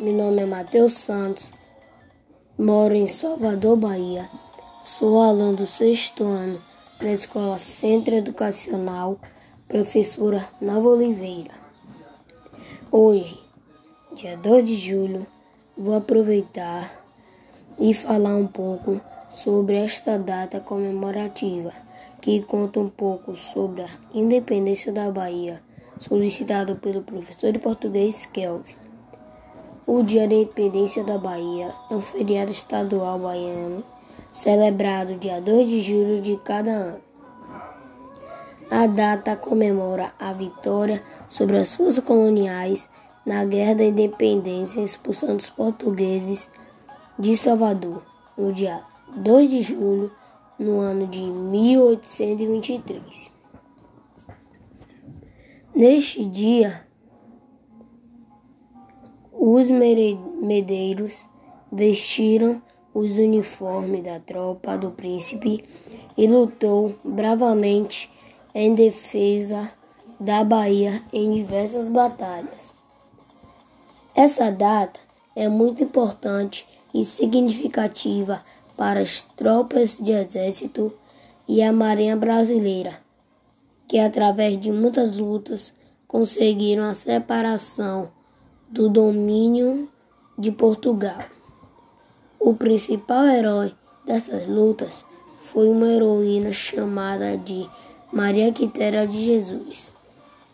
nome é Matheus Santos, moro em Salvador, Bahia. Sou aluno do sexto ano na Escola Centro Educacional Professora Nova Oliveira. Hoje, dia 2 de julho, vou aproveitar e falar um pouco sobre esta data comemorativa, que conta um pouco sobre a independência da Bahia, solicitado pelo professor de português Kelvin. O Dia da Independência da Bahia é um feriado estadual baiano celebrado dia 2 de julho de cada ano. A data comemora a vitória sobre as forças coloniais na Guerra da Independência, expulsando os portugueses de Salvador, no dia 2 de julho, no ano de 1823. Neste dia, os medeiros vestiram os uniformes da tropa do príncipe e lutou bravamente em defesa da Bahia em diversas batalhas. Essa data é muito importante e significativa para as tropas de exército e a Marinha Brasileira, que através de muitas lutas conseguiram a separação do domínio de Portugal. O principal herói dessas lutas foi uma heroína chamada de Maria Quitéria de Jesus.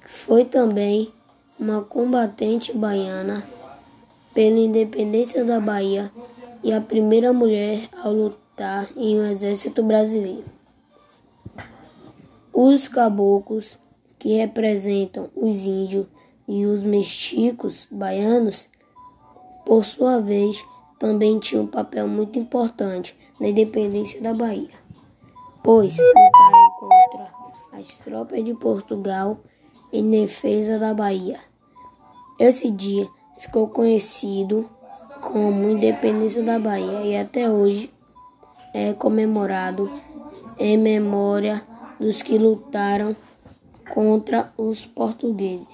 Foi também uma combatente baiana pela independência da Bahia e a primeira mulher a lutar em um exército brasileiro. Os caboclos, que representam os índios e os mexicos baianos, por sua vez, também tinham um papel muito importante na independência da Bahia, pois lutaram contra as tropas de Portugal em defesa da Bahia. Esse dia ficou conhecido como Independência da Bahia e até hoje é comemorado em memória dos que lutaram contra os portugueses.